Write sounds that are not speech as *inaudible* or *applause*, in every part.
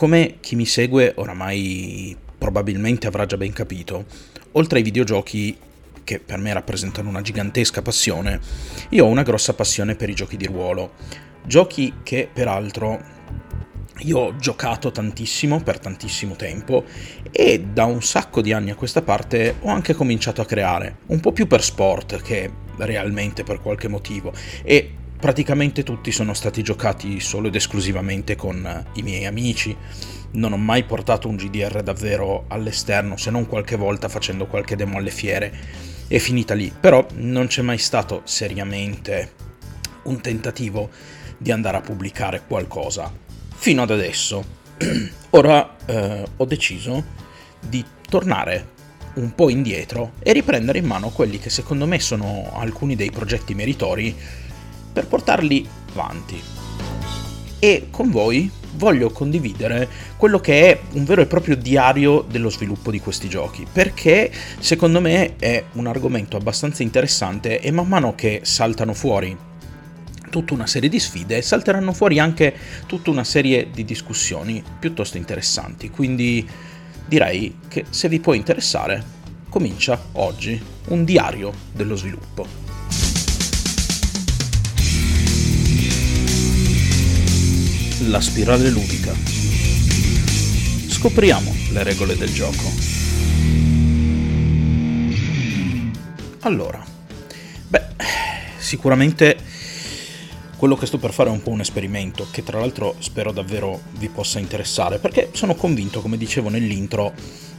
come chi mi segue oramai probabilmente avrà già ben capito, oltre ai videogiochi che per me rappresentano una gigantesca passione, io ho una grossa passione per i giochi di ruolo. Giochi che peraltro io ho giocato tantissimo per tantissimo tempo e da un sacco di anni a questa parte ho anche cominciato a creare, un po' più per sport che realmente per qualche motivo e praticamente tutti sono stati giocati solo ed esclusivamente con i miei amici. Non ho mai portato un GDR davvero all'esterno, se non qualche volta facendo qualche demo alle fiere. È finita lì, però non c'è mai stato seriamente un tentativo di andare a pubblicare qualcosa fino ad adesso. *clears throat* Ora eh, ho deciso di tornare un po' indietro e riprendere in mano quelli che secondo me sono alcuni dei progetti meritori per portarli avanti. E con voi voglio condividere quello che è un vero e proprio diario dello sviluppo di questi giochi, perché secondo me è un argomento abbastanza interessante e man mano che saltano fuori tutta una serie di sfide, salteranno fuori anche tutta una serie di discussioni piuttosto interessanti. Quindi direi che se vi può interessare, comincia oggi un diario dello sviluppo. La spirale ludica. Scopriamo le regole del gioco. Allora, beh, sicuramente quello che sto per fare è un po' un esperimento che tra l'altro spero davvero vi possa interessare perché sono convinto, come dicevo nell'intro,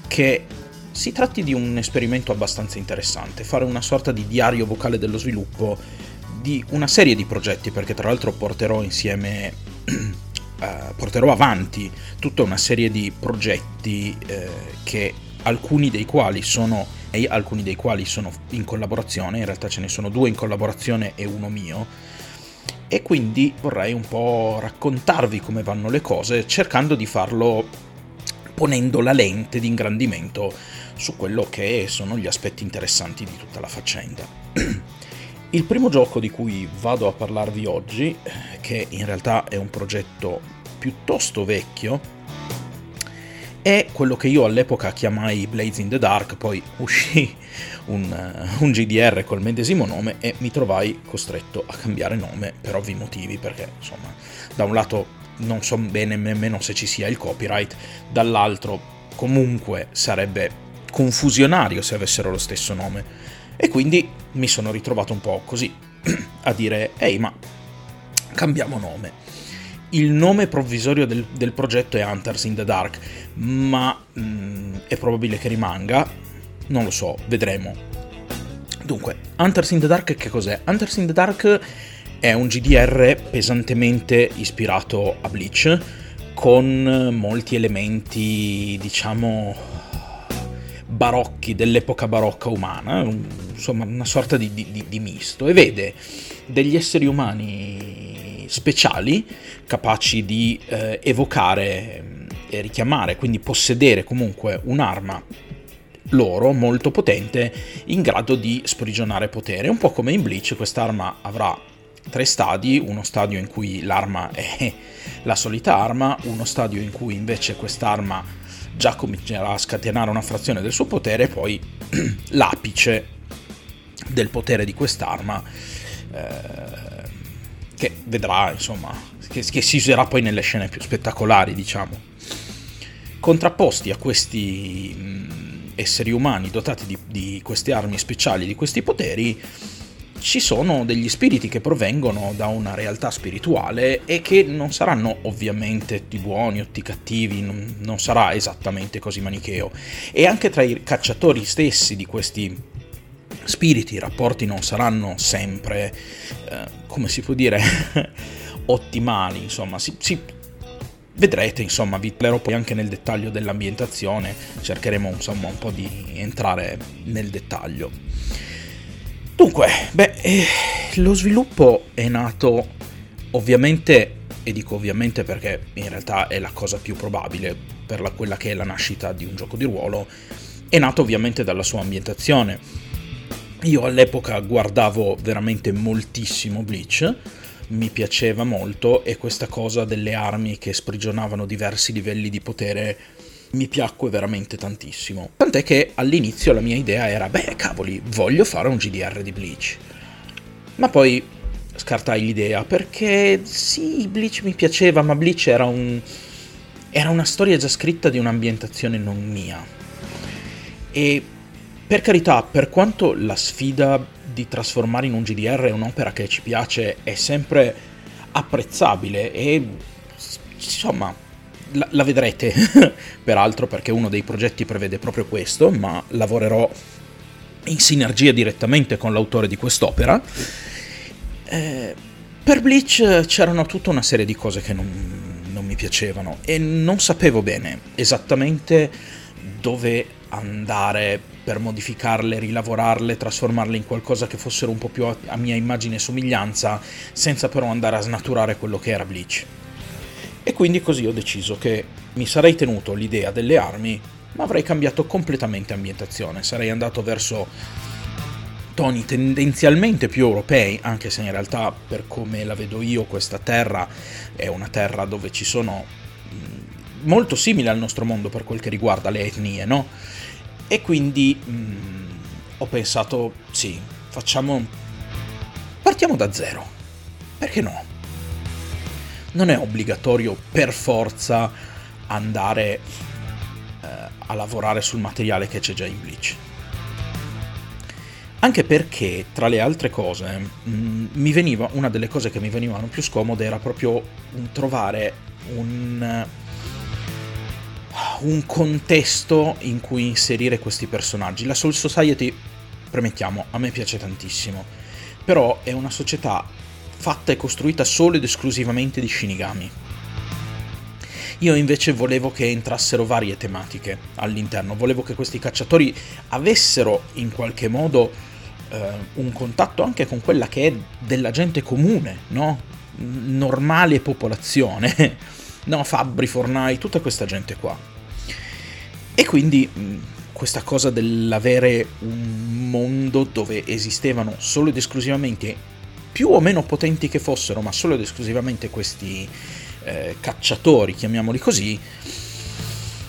che si tratti di un esperimento abbastanza interessante, fare una sorta di diario vocale dello sviluppo di una serie di progetti perché tra l'altro porterò insieme *clears throat* uh, porterò avanti tutta una serie di progetti eh, che alcuni dei quali sono e alcuni dei quali sono in collaborazione, in realtà ce ne sono due in collaborazione e uno mio e quindi vorrei un po' raccontarvi come vanno le cose cercando di farlo ponendo la lente di ingrandimento su quello che sono gli aspetti interessanti di tutta la faccenda. *clears throat* Il primo gioco di cui vado a parlarvi oggi, che in realtà è un progetto piuttosto vecchio, è quello che io all'epoca chiamai Blaze in the Dark, poi uscì un, uh, un, GDR col medesimo nome e mi trovai costretto a cambiare nome per ovvi motivi, perché insomma, da un lato non so bene nemmeno se ci sia il copyright, dall'altro comunque sarebbe confusionario se avessero lo stesso nome. E quindi mi sono ritrovato un po' così *clears throat* a dire, ehi ma cambiamo nome il nome provvisorio del, del, progetto è Hunters in the Dark, ma mm, è probabile che rimanga, non lo so, vedremo. Dunque, Hunters in the Dark che cos'è? Hunters in the Dark è un GDR pesantemente ispirato a Bleach, con molti elementi, diciamo, barocchi dell'epoca barocca umana, insomma una sorta di, di, di misto, e vede degli esseri umani speciali capaci di eh, evocare e richiamare, quindi possedere comunque un'arma loro molto potente in grado di sprigionare potere. Un po' come in Bleach quest'arma avrà tre stadi, uno stadio in cui l'arma è *laughs* la solita arma, uno stadio in cui invece quest'arma già comincerà a scatenare una frazione del suo potere e poi *clears throat* l'apice del potere di quest'arma eh, che vedrà insomma che, che si userà poi nelle scene più spettacolari, diciamo. Contrapposti a questi esseri umani dotati di, di queste armi speciali, di questi poteri, ci sono degli spiriti che provengono da una realtà spirituale e che non saranno ovviamente di buoni o di cattivi, non, sarà esattamente così manicheo. E anche tra i cacciatori stessi di questi spiriti i rapporti non saranno sempre, eh, come si può dire, *laughs* ottimali, insomma, si, si vedrete, insomma, vi parlerò poi anche nel dettaglio dell'ambientazione, cercheremo insomma un po' di entrare nel dettaglio. Dunque, beh, eh, lo sviluppo è nato ovviamente, e dico ovviamente perché in realtà è la cosa più probabile per la, quella che è la nascita di un gioco di ruolo, è nato ovviamente dalla sua ambientazione. Io all'epoca guardavo veramente moltissimo Bleach, mi piaceva molto e questa cosa delle armi che sprigionavano diversi livelli di potere mi piacque veramente tantissimo. Tant'è che all'inizio la mia idea era, beh, cavoli, voglio fare un GDR di Bleach. Ma poi scartai l'idea perché sì, Bleach mi piaceva, ma Bleach era un... era una storia già scritta di un'ambientazione non mia. E per carità, per quanto la sfida di trasformare in un GDR un'opera che ci piace è sempre apprezzabile e insomma la, la vedrete *laughs* peraltro perché uno dei progetti prevede proprio questo, ma lavorerò in sinergia direttamente con l'autore di quest'opera. Eh, per Bleach c'erano tutta una serie di cose che non, non mi piacevano e non sapevo bene esattamente dove andare per modificarle, rilavorarle, trasformarle in qualcosa che fossero un po' più a mia immagine e somiglianza, senza però andare a snaturare quello che era Bleach. E quindi così ho deciso che mi sarei tenuto l'idea delle armi, ma avrei cambiato completamente ambientazione, sarei andato verso toni tendenzialmente più europei, anche se in realtà per come la vedo io questa terra è una terra dove ci sono molto simili al nostro mondo per quel che riguarda le etnie, no? E quindi mh, mm, ho pensato, sì, facciamo... partiamo da zero. Perché no? non è obbligatorio per forza andare eh, a lavorare sul materiale che c'è già in Bleach. Anche perché, tra le altre cose, mh, mm, veniva, una delle cose che mi venivano più scomode era proprio trovare un, un contesto in cui inserire questi personaggi. La Soul Society, premettiamo, a me piace tantissimo, però è una società fatta e costruita solo ed esclusivamente di Shinigami. Io invece volevo che entrassero varie tematiche all'interno, volevo che questi cacciatori avessero in qualche modo eh, un contatto anche con quella che è della gente comune, no? Normale popolazione, *laughs* no? Fabbri, Fornai, tutta questa gente qua. E quindi questa cosa dell'avere un mondo dove esistevano solo ed esclusivamente più o meno potenti che fossero, ma solo ed esclusivamente questi eh, cacciatori, chiamiamoli così,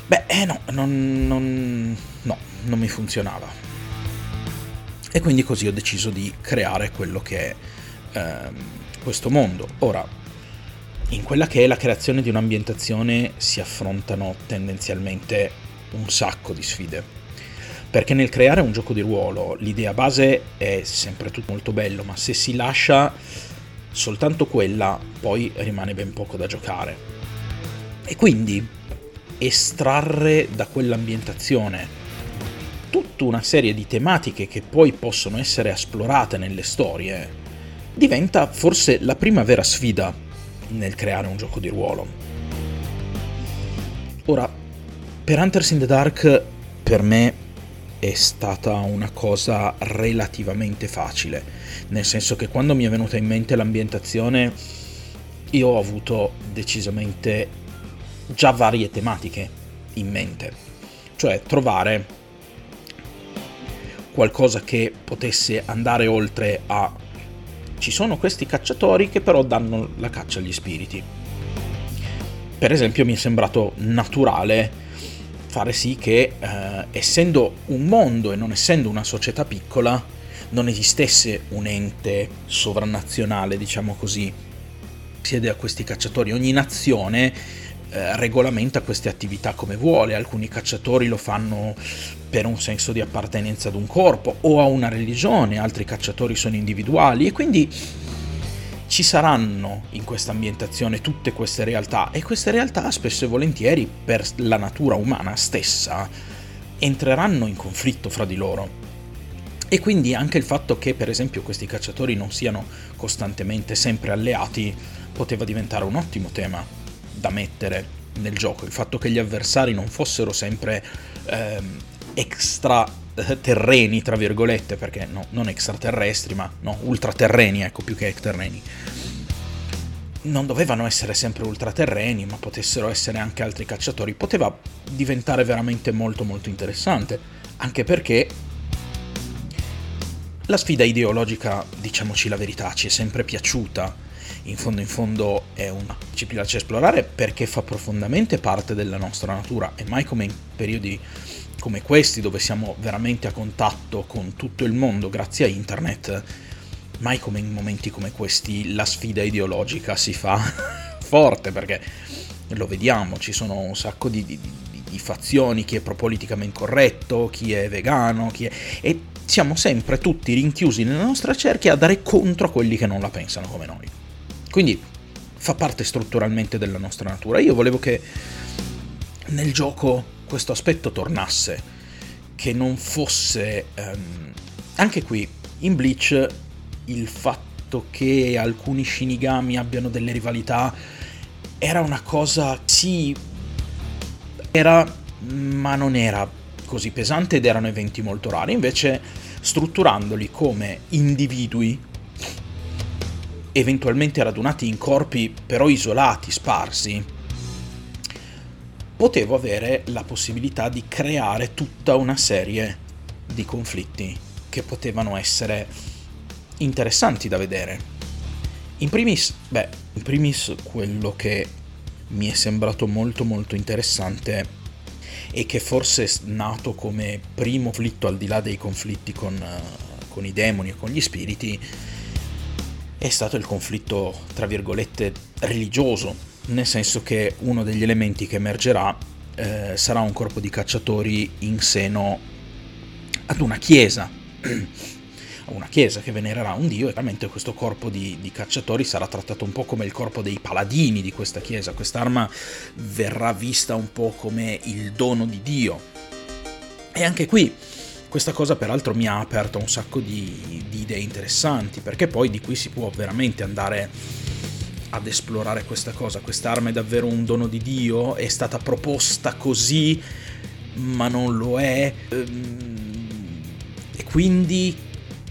beh, eh, no, non, non, no, non mi funzionava. E quindi così ho deciso di creare quello che è eh, questo mondo. Ora, in quella che è la creazione di un'ambientazione si affrontano tendenzialmente un sacco di sfide perché nel creare un gioco di ruolo l'idea base è sempre tutto molto bello, ma se si lascia soltanto quella, poi rimane ben poco da giocare. E quindi estrarre da quell'ambientazione tutta una serie di tematiche che poi possono essere esplorate nelle storie diventa forse la prima vera sfida nel creare un gioco di ruolo. Ora, per Hunters in the Dark per me è stata una cosa relativamente facile, nel senso che quando mi è venuta in mente l'ambientazione io ho avuto decisamente già varie tematiche in mente, cioè trovare qualcosa che potesse andare oltre a ci sono questi cacciatori che però danno la caccia agli spiriti. Per esempio mi è sembrato naturale fare sì che, eh, essendo un mondo e non essendo una società piccola, non esistesse un ente sovranazionale, diciamo così, siede a questi cacciatori. Ogni nazione eh, regolamenta queste attività come vuole, alcuni cacciatori lo fanno per un senso di appartenenza ad un corpo o a una religione, altri cacciatori sono individuali. E quindi ci saranno in questa ambientazione tutte queste realtà. E queste realtà spesso e volentieri per la natura umana stessa entreranno in conflitto fra di loro. E quindi anche il fatto che per esempio questi cacciatori non siano costantemente sempre alleati poteva diventare un ottimo tema da mettere nel gioco, il fatto che gli avversari non fossero sempre ehm, extra terreni, tra virgolette, perché no, non extraterrestri, ma no, ultraterreni, ecco, più che terreni. Non dovevano essere sempre ultraterreni, ma potessero essere anche altri cacciatori. Poteva diventare veramente molto molto interessante, anche perché la sfida ideologica, diciamoci la verità, ci è sempre piaciuta in fondo in fondo è una ci piace esplorare perché fa profondamente parte della nostra natura e mai come in periodi come questi dove siamo veramente a contatto con tutto il mondo grazie a internet, mai come in momenti come questi la sfida ideologica si fa *laughs* forte perché lo vediamo, ci sono un sacco di, di, di fazioni, chi è pro-politicamente corretto, chi è vegano, chi è... e siamo sempre tutti rinchiusi nella nostra cerchia a dare contro a quelli che non la pensano come noi. Quindi fa parte strutturalmente della nostra natura. Io volevo che nel gioco questo aspetto tornasse, che non fosse... Um, anche qui, in Bleach, il fatto che alcuni Shinigami abbiano delle rivalità era una cosa, sì, era, ma non era così pesante ed erano eventi molto rari. Invece, strutturandoli come individui, eventualmente radunati in corpi però isolati, sparsi, potevo avere la possibilità di creare tutta una serie di conflitti che potevano essere interessanti da vedere. In primis, beh, in primis quello che mi è sembrato molto molto interessante e che forse è nato come primo conflitto al di là dei conflitti con, con i demoni e con gli spiriti è stato il conflitto tra virgolette religioso nel senso che uno degli elementi che emergerà eh, sarà un corpo di cacciatori in seno ad una chiesa *clears throat* una chiesa che venererà un dio e veramente questo corpo di, di, cacciatori sarà trattato un po' come il corpo dei paladini di questa chiesa. Quest'arma verrà vista un po' come il dono di Dio. E anche qui questa cosa peraltro mi ha aperto un sacco di, di idee interessanti, perché poi di qui si può veramente andare ad esplorare questa cosa. Quest'arma è davvero un dono di Dio? È stata proposta così, ma non lo è? Ehm, e quindi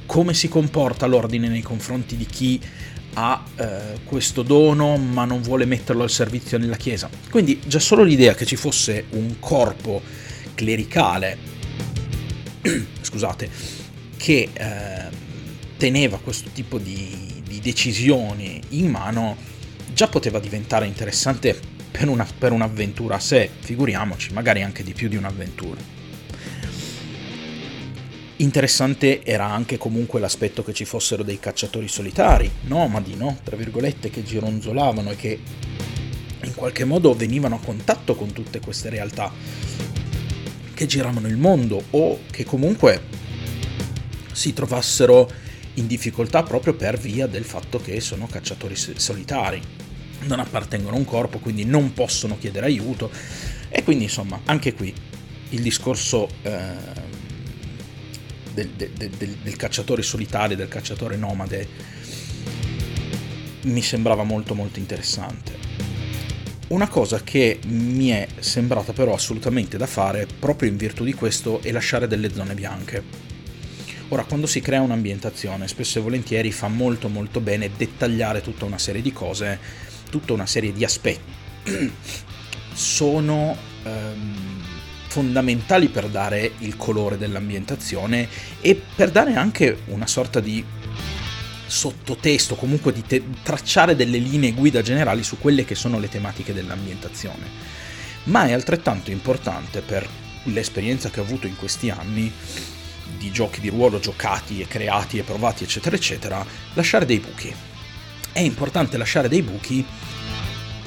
come si comporta l'ordine nei confronti di chi ha eh, questo dono ma non vuole metterlo al servizio nella Chiesa. Quindi già solo l'idea che ci fosse un corpo clericale, *clears throat* scusate, che eh, teneva questo tipo di, di, decisioni in mano, già poteva diventare interessante per, una, per un'avventura a sé, figuriamoci, magari anche di più di un'avventura. Interessante era anche comunque l'aspetto che ci fossero dei cacciatori solitari, nomadi, no? Tra virgolette, che gironzolavano e che in qualche modo venivano a contatto con tutte queste realtà che giravano il mondo o che comunque si trovassero in difficoltà proprio per via del fatto che sono cacciatori solitari, non appartengono a un corpo, quindi non possono chiedere aiuto e quindi insomma anche qui il discorso eh, del, del, del, del cacciatore solitario, del cacciatore nomade, mi sembrava molto molto interessante. Una cosa che mi è sembrata però assolutamente da fare proprio in virtù di questo è lasciare delle zone bianche. Ora, quando si crea un'ambientazione, spesso e volentieri fa molto molto bene dettagliare tutta una serie di cose, tutta una serie di aspetti. *clears throat* Sono um, fondamentali per dare il colore dell'ambientazione e per dare anche una sorta di sottotesto, comunque di te- tracciare delle linee guida generali su quelle che sono le tematiche dell'ambientazione. Ma è altrettanto importante per l'esperienza che ho avuto in questi anni di giochi di ruolo giocati e creati e provati eccetera eccetera, lasciare dei buchi. È importante lasciare dei buchi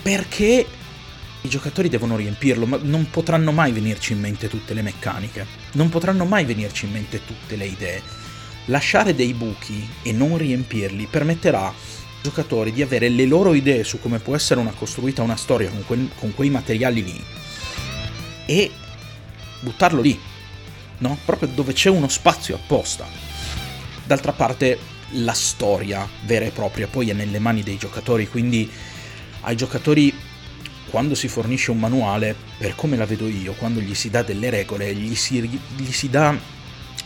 perché i giocatori devono riempirlo, ma non potranno mai venirci in mente tutte le meccaniche, non potranno mai venirci in mente tutte le idee. Lasciare dei buchi e non riempirli permetterà ai giocatori di avere le loro idee su come può essere una costruita una storia con, que- con quei materiali lì e buttarlo lì, no? Proprio dove c'è uno spazio apposta. D'altra parte la storia vera e propria poi è nelle mani dei giocatori, quindi ai giocatori quando si fornisce un manuale, per come la vedo io, quando gli si dà delle regole, gli si, gli si dà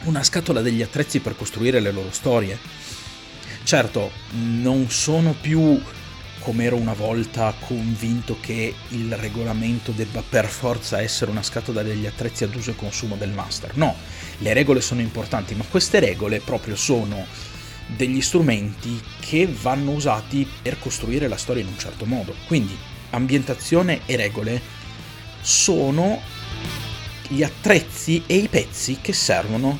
una scatola degli attrezzi per costruire le loro storie. Certo, non sono più come ero una volta convinto che il regolamento debba per forza essere una scatola degli attrezzi ad uso e consumo del master. No, le regole sono importanti, ma queste regole proprio sono degli strumenti che vanno usati per costruire la storia in un certo modo. Quindi ambientazione e regole sono gli attrezzi e i pezzi che servono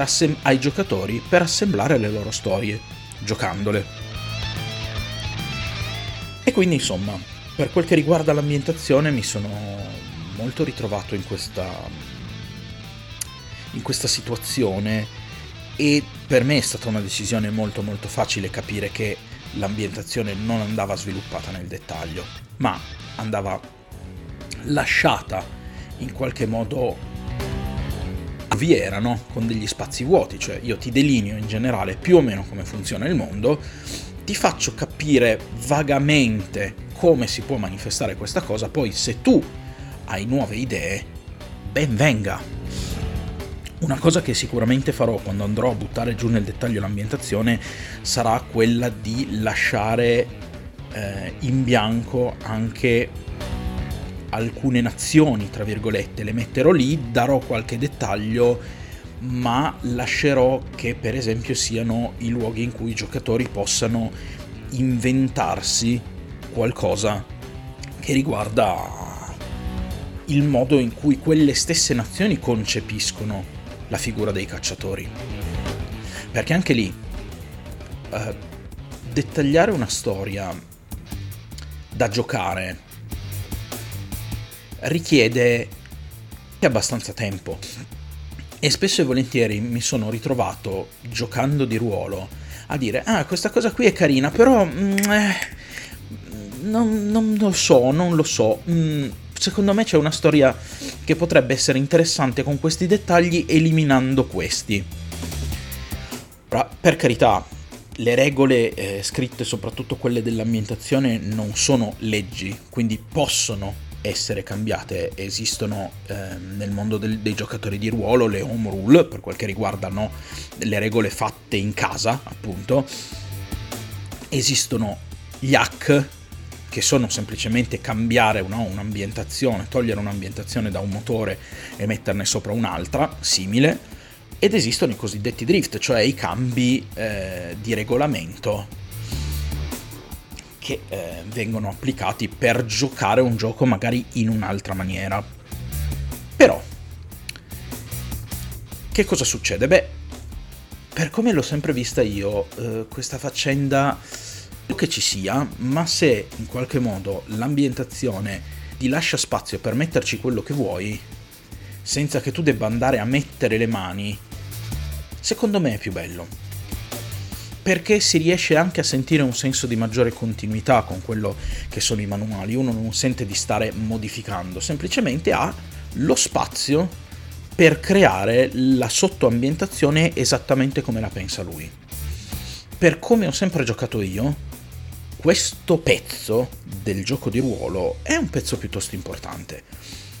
assem- ai giocatori per assemblare le loro storie, giocandole. E quindi insomma, per quel che riguarda l'ambientazione mi sono molto ritrovato in questa, in questa situazione e per me è stata una decisione molto molto facile capire che l'ambientazione non andava sviluppata nel dettaglio, ma andava lasciata in qualche modo vi erano con degli spazi vuoti, cioè io ti delineo in generale più o meno come funziona il mondo, ti faccio capire vagamente come si può manifestare questa cosa, poi se tu hai nuove idee, ben venga. Una cosa che sicuramente farò quando andrò a buttare giù nel dettaglio l'ambientazione sarà quella di lasciare eh, in bianco anche alcune nazioni, tra virgolette, le metterò lì, darò qualche dettaglio, ma lascerò che per esempio siano i luoghi in cui i giocatori possano inventarsi qualcosa che riguarda il modo in cui quelle stesse nazioni concepiscono la figura dei cacciatori. Perché anche lì, eh, dettagliare una storia da giocare richiede abbastanza tempo. E spesso e volentieri mi sono ritrovato giocando di ruolo a dire ah questa cosa qui è carina però mm, eh, non, non, lo so non lo so. Mm, secondo me c'è una storia che potrebbe essere interessante con questi dettagli eliminando questi. Ora, per carità le regole eh, scritte soprattutto quelle dell'ambientazione non sono leggi quindi possono essere cambiate. Esistono eh, nel mondo del, dei giocatori di ruolo le home rule, per quel che riguardano le regole fatte in casa, appunto. Esistono gli hack, che sono semplicemente cambiare una, un'ambientazione, togliere un'ambientazione da un motore e metterne sopra un'altra, simile. Ed esistono i cosiddetti drift, cioè i cambi eh, di regolamento che eh, vengono applicati per giocare un gioco magari in un'altra maniera. Però, che cosa succede? Beh, per come l'ho sempre vista io, eh, questa faccenda che ci sia, ma se in qualche modo l'ambientazione ti lascia spazio per metterci quello che vuoi, senza che tu debba andare a mettere le mani, secondo me è più bello perché si riesce anche a sentire un senso di maggiore continuità con quello che sono i manuali, uno non sente di stare modificando, semplicemente ha lo spazio per creare la sottoambientazione esattamente come la pensa lui. Per come ho sempre giocato io, questo pezzo del gioco di ruolo è un pezzo piuttosto importante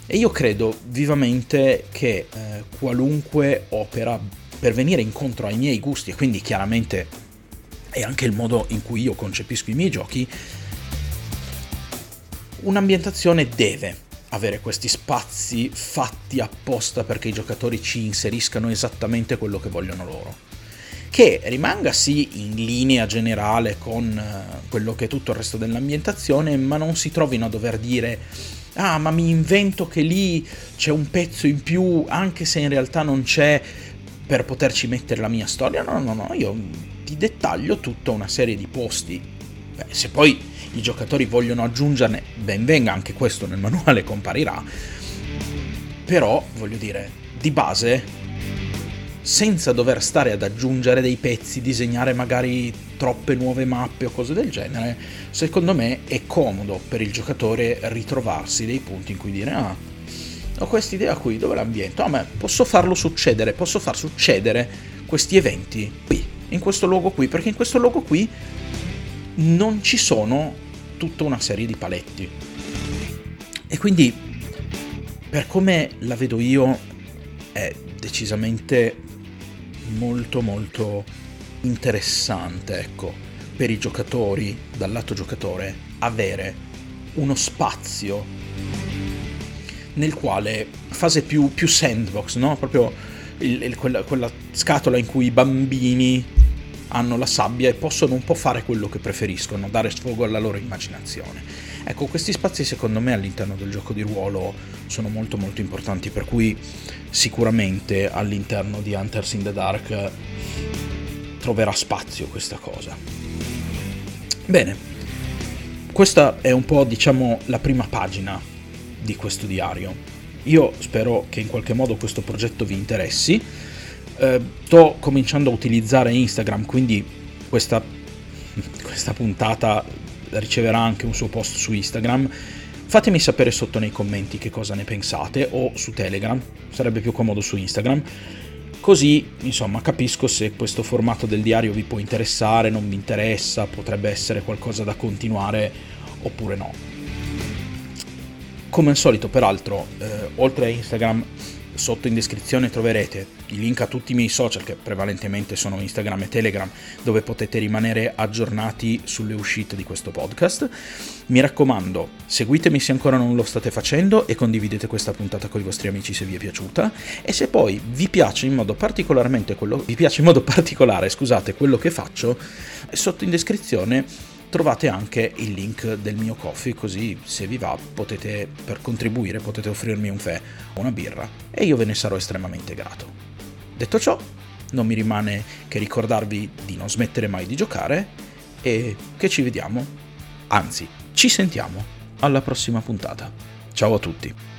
e io credo vivamente che eh, qualunque opera per venire incontro ai miei gusti e quindi chiaramente e anche il modo in cui io concepisco i miei giochi, un'ambientazione deve avere questi spazi fatti apposta perché i giocatori ci inseriscano esattamente quello che vogliono loro. Che rimanga sì in linea generale con eh, quello che è tutto il resto dell'ambientazione, ma non si trovino a dover dire ah ma mi invento che lì c'è un pezzo in più anche se in realtà non c'è per poterci mettere la mia storia. No, no, no, io ti dettaglio tutta una serie di posti. Beh, se poi i giocatori vogliono aggiungerne, ben venga, anche questo nel manuale comparirà. Però, voglio dire, di base, senza dover stare ad aggiungere dei pezzi, disegnare magari troppe nuove mappe o cose del genere, secondo me è comodo per il giocatore ritrovarsi dei punti in cui dire ah, ho questa idea qui, dove l'ambiento? Ah, ma posso farlo succedere, posso far succedere questi eventi qui in questo luogo qui, perché in questo luogo qui non ci sono tutta una serie di paletti. E quindi, per come la vedo io, è decisamente molto molto interessante, ecco, per i giocatori, dal lato giocatore, avere uno spazio nel quale fase più, più sandbox, no? Proprio il, il, quella, quella scatola in cui i bambini hanno la sabbia e possono un po' fare quello che preferiscono, dare sfogo alla loro immaginazione. Ecco, questi spazi secondo me all'interno del gioco di ruolo sono molto molto importanti, per cui sicuramente all'interno di Hunters in the Dark troverà spazio questa cosa. Bene, questa è un po' diciamo la prima pagina di questo diario. Io spero che in qualche modo questo progetto vi interessi. Eh, sto cominciando a utilizzare Instagram, quindi questa, *laughs* questa puntata riceverà anche un suo post su Instagram. Fatemi sapere sotto nei commenti che cosa ne pensate o su Telegram, sarebbe più comodo su Instagram. Così, insomma, capisco se questo formato del diario vi può interessare, non vi interessa, potrebbe essere qualcosa da continuare oppure no. Come al solito, peraltro, eh, oltre a Instagram, sotto in descrizione troverete i link a tutti i miei social, che prevalentemente sono Instagram e Telegram, dove potete rimanere aggiornati sulle uscite di questo podcast. Mi raccomando, seguitemi se ancora non lo state facendo e condividete questa puntata con i vostri amici se vi è piaciuta. E se poi vi piace in modo quello, vi piace in modo particolare, scusate, quello che faccio, sotto in descrizione trovate anche il link del mio coffee, così se vi va potete, per contribuire, potete offrirmi un fè o una birra e io ve ne sarò estremamente grato. Detto ciò, non mi rimane che ricordarvi di non smettere mai di giocare e che ci vediamo, anzi, ci sentiamo alla prossima puntata. Ciao a tutti!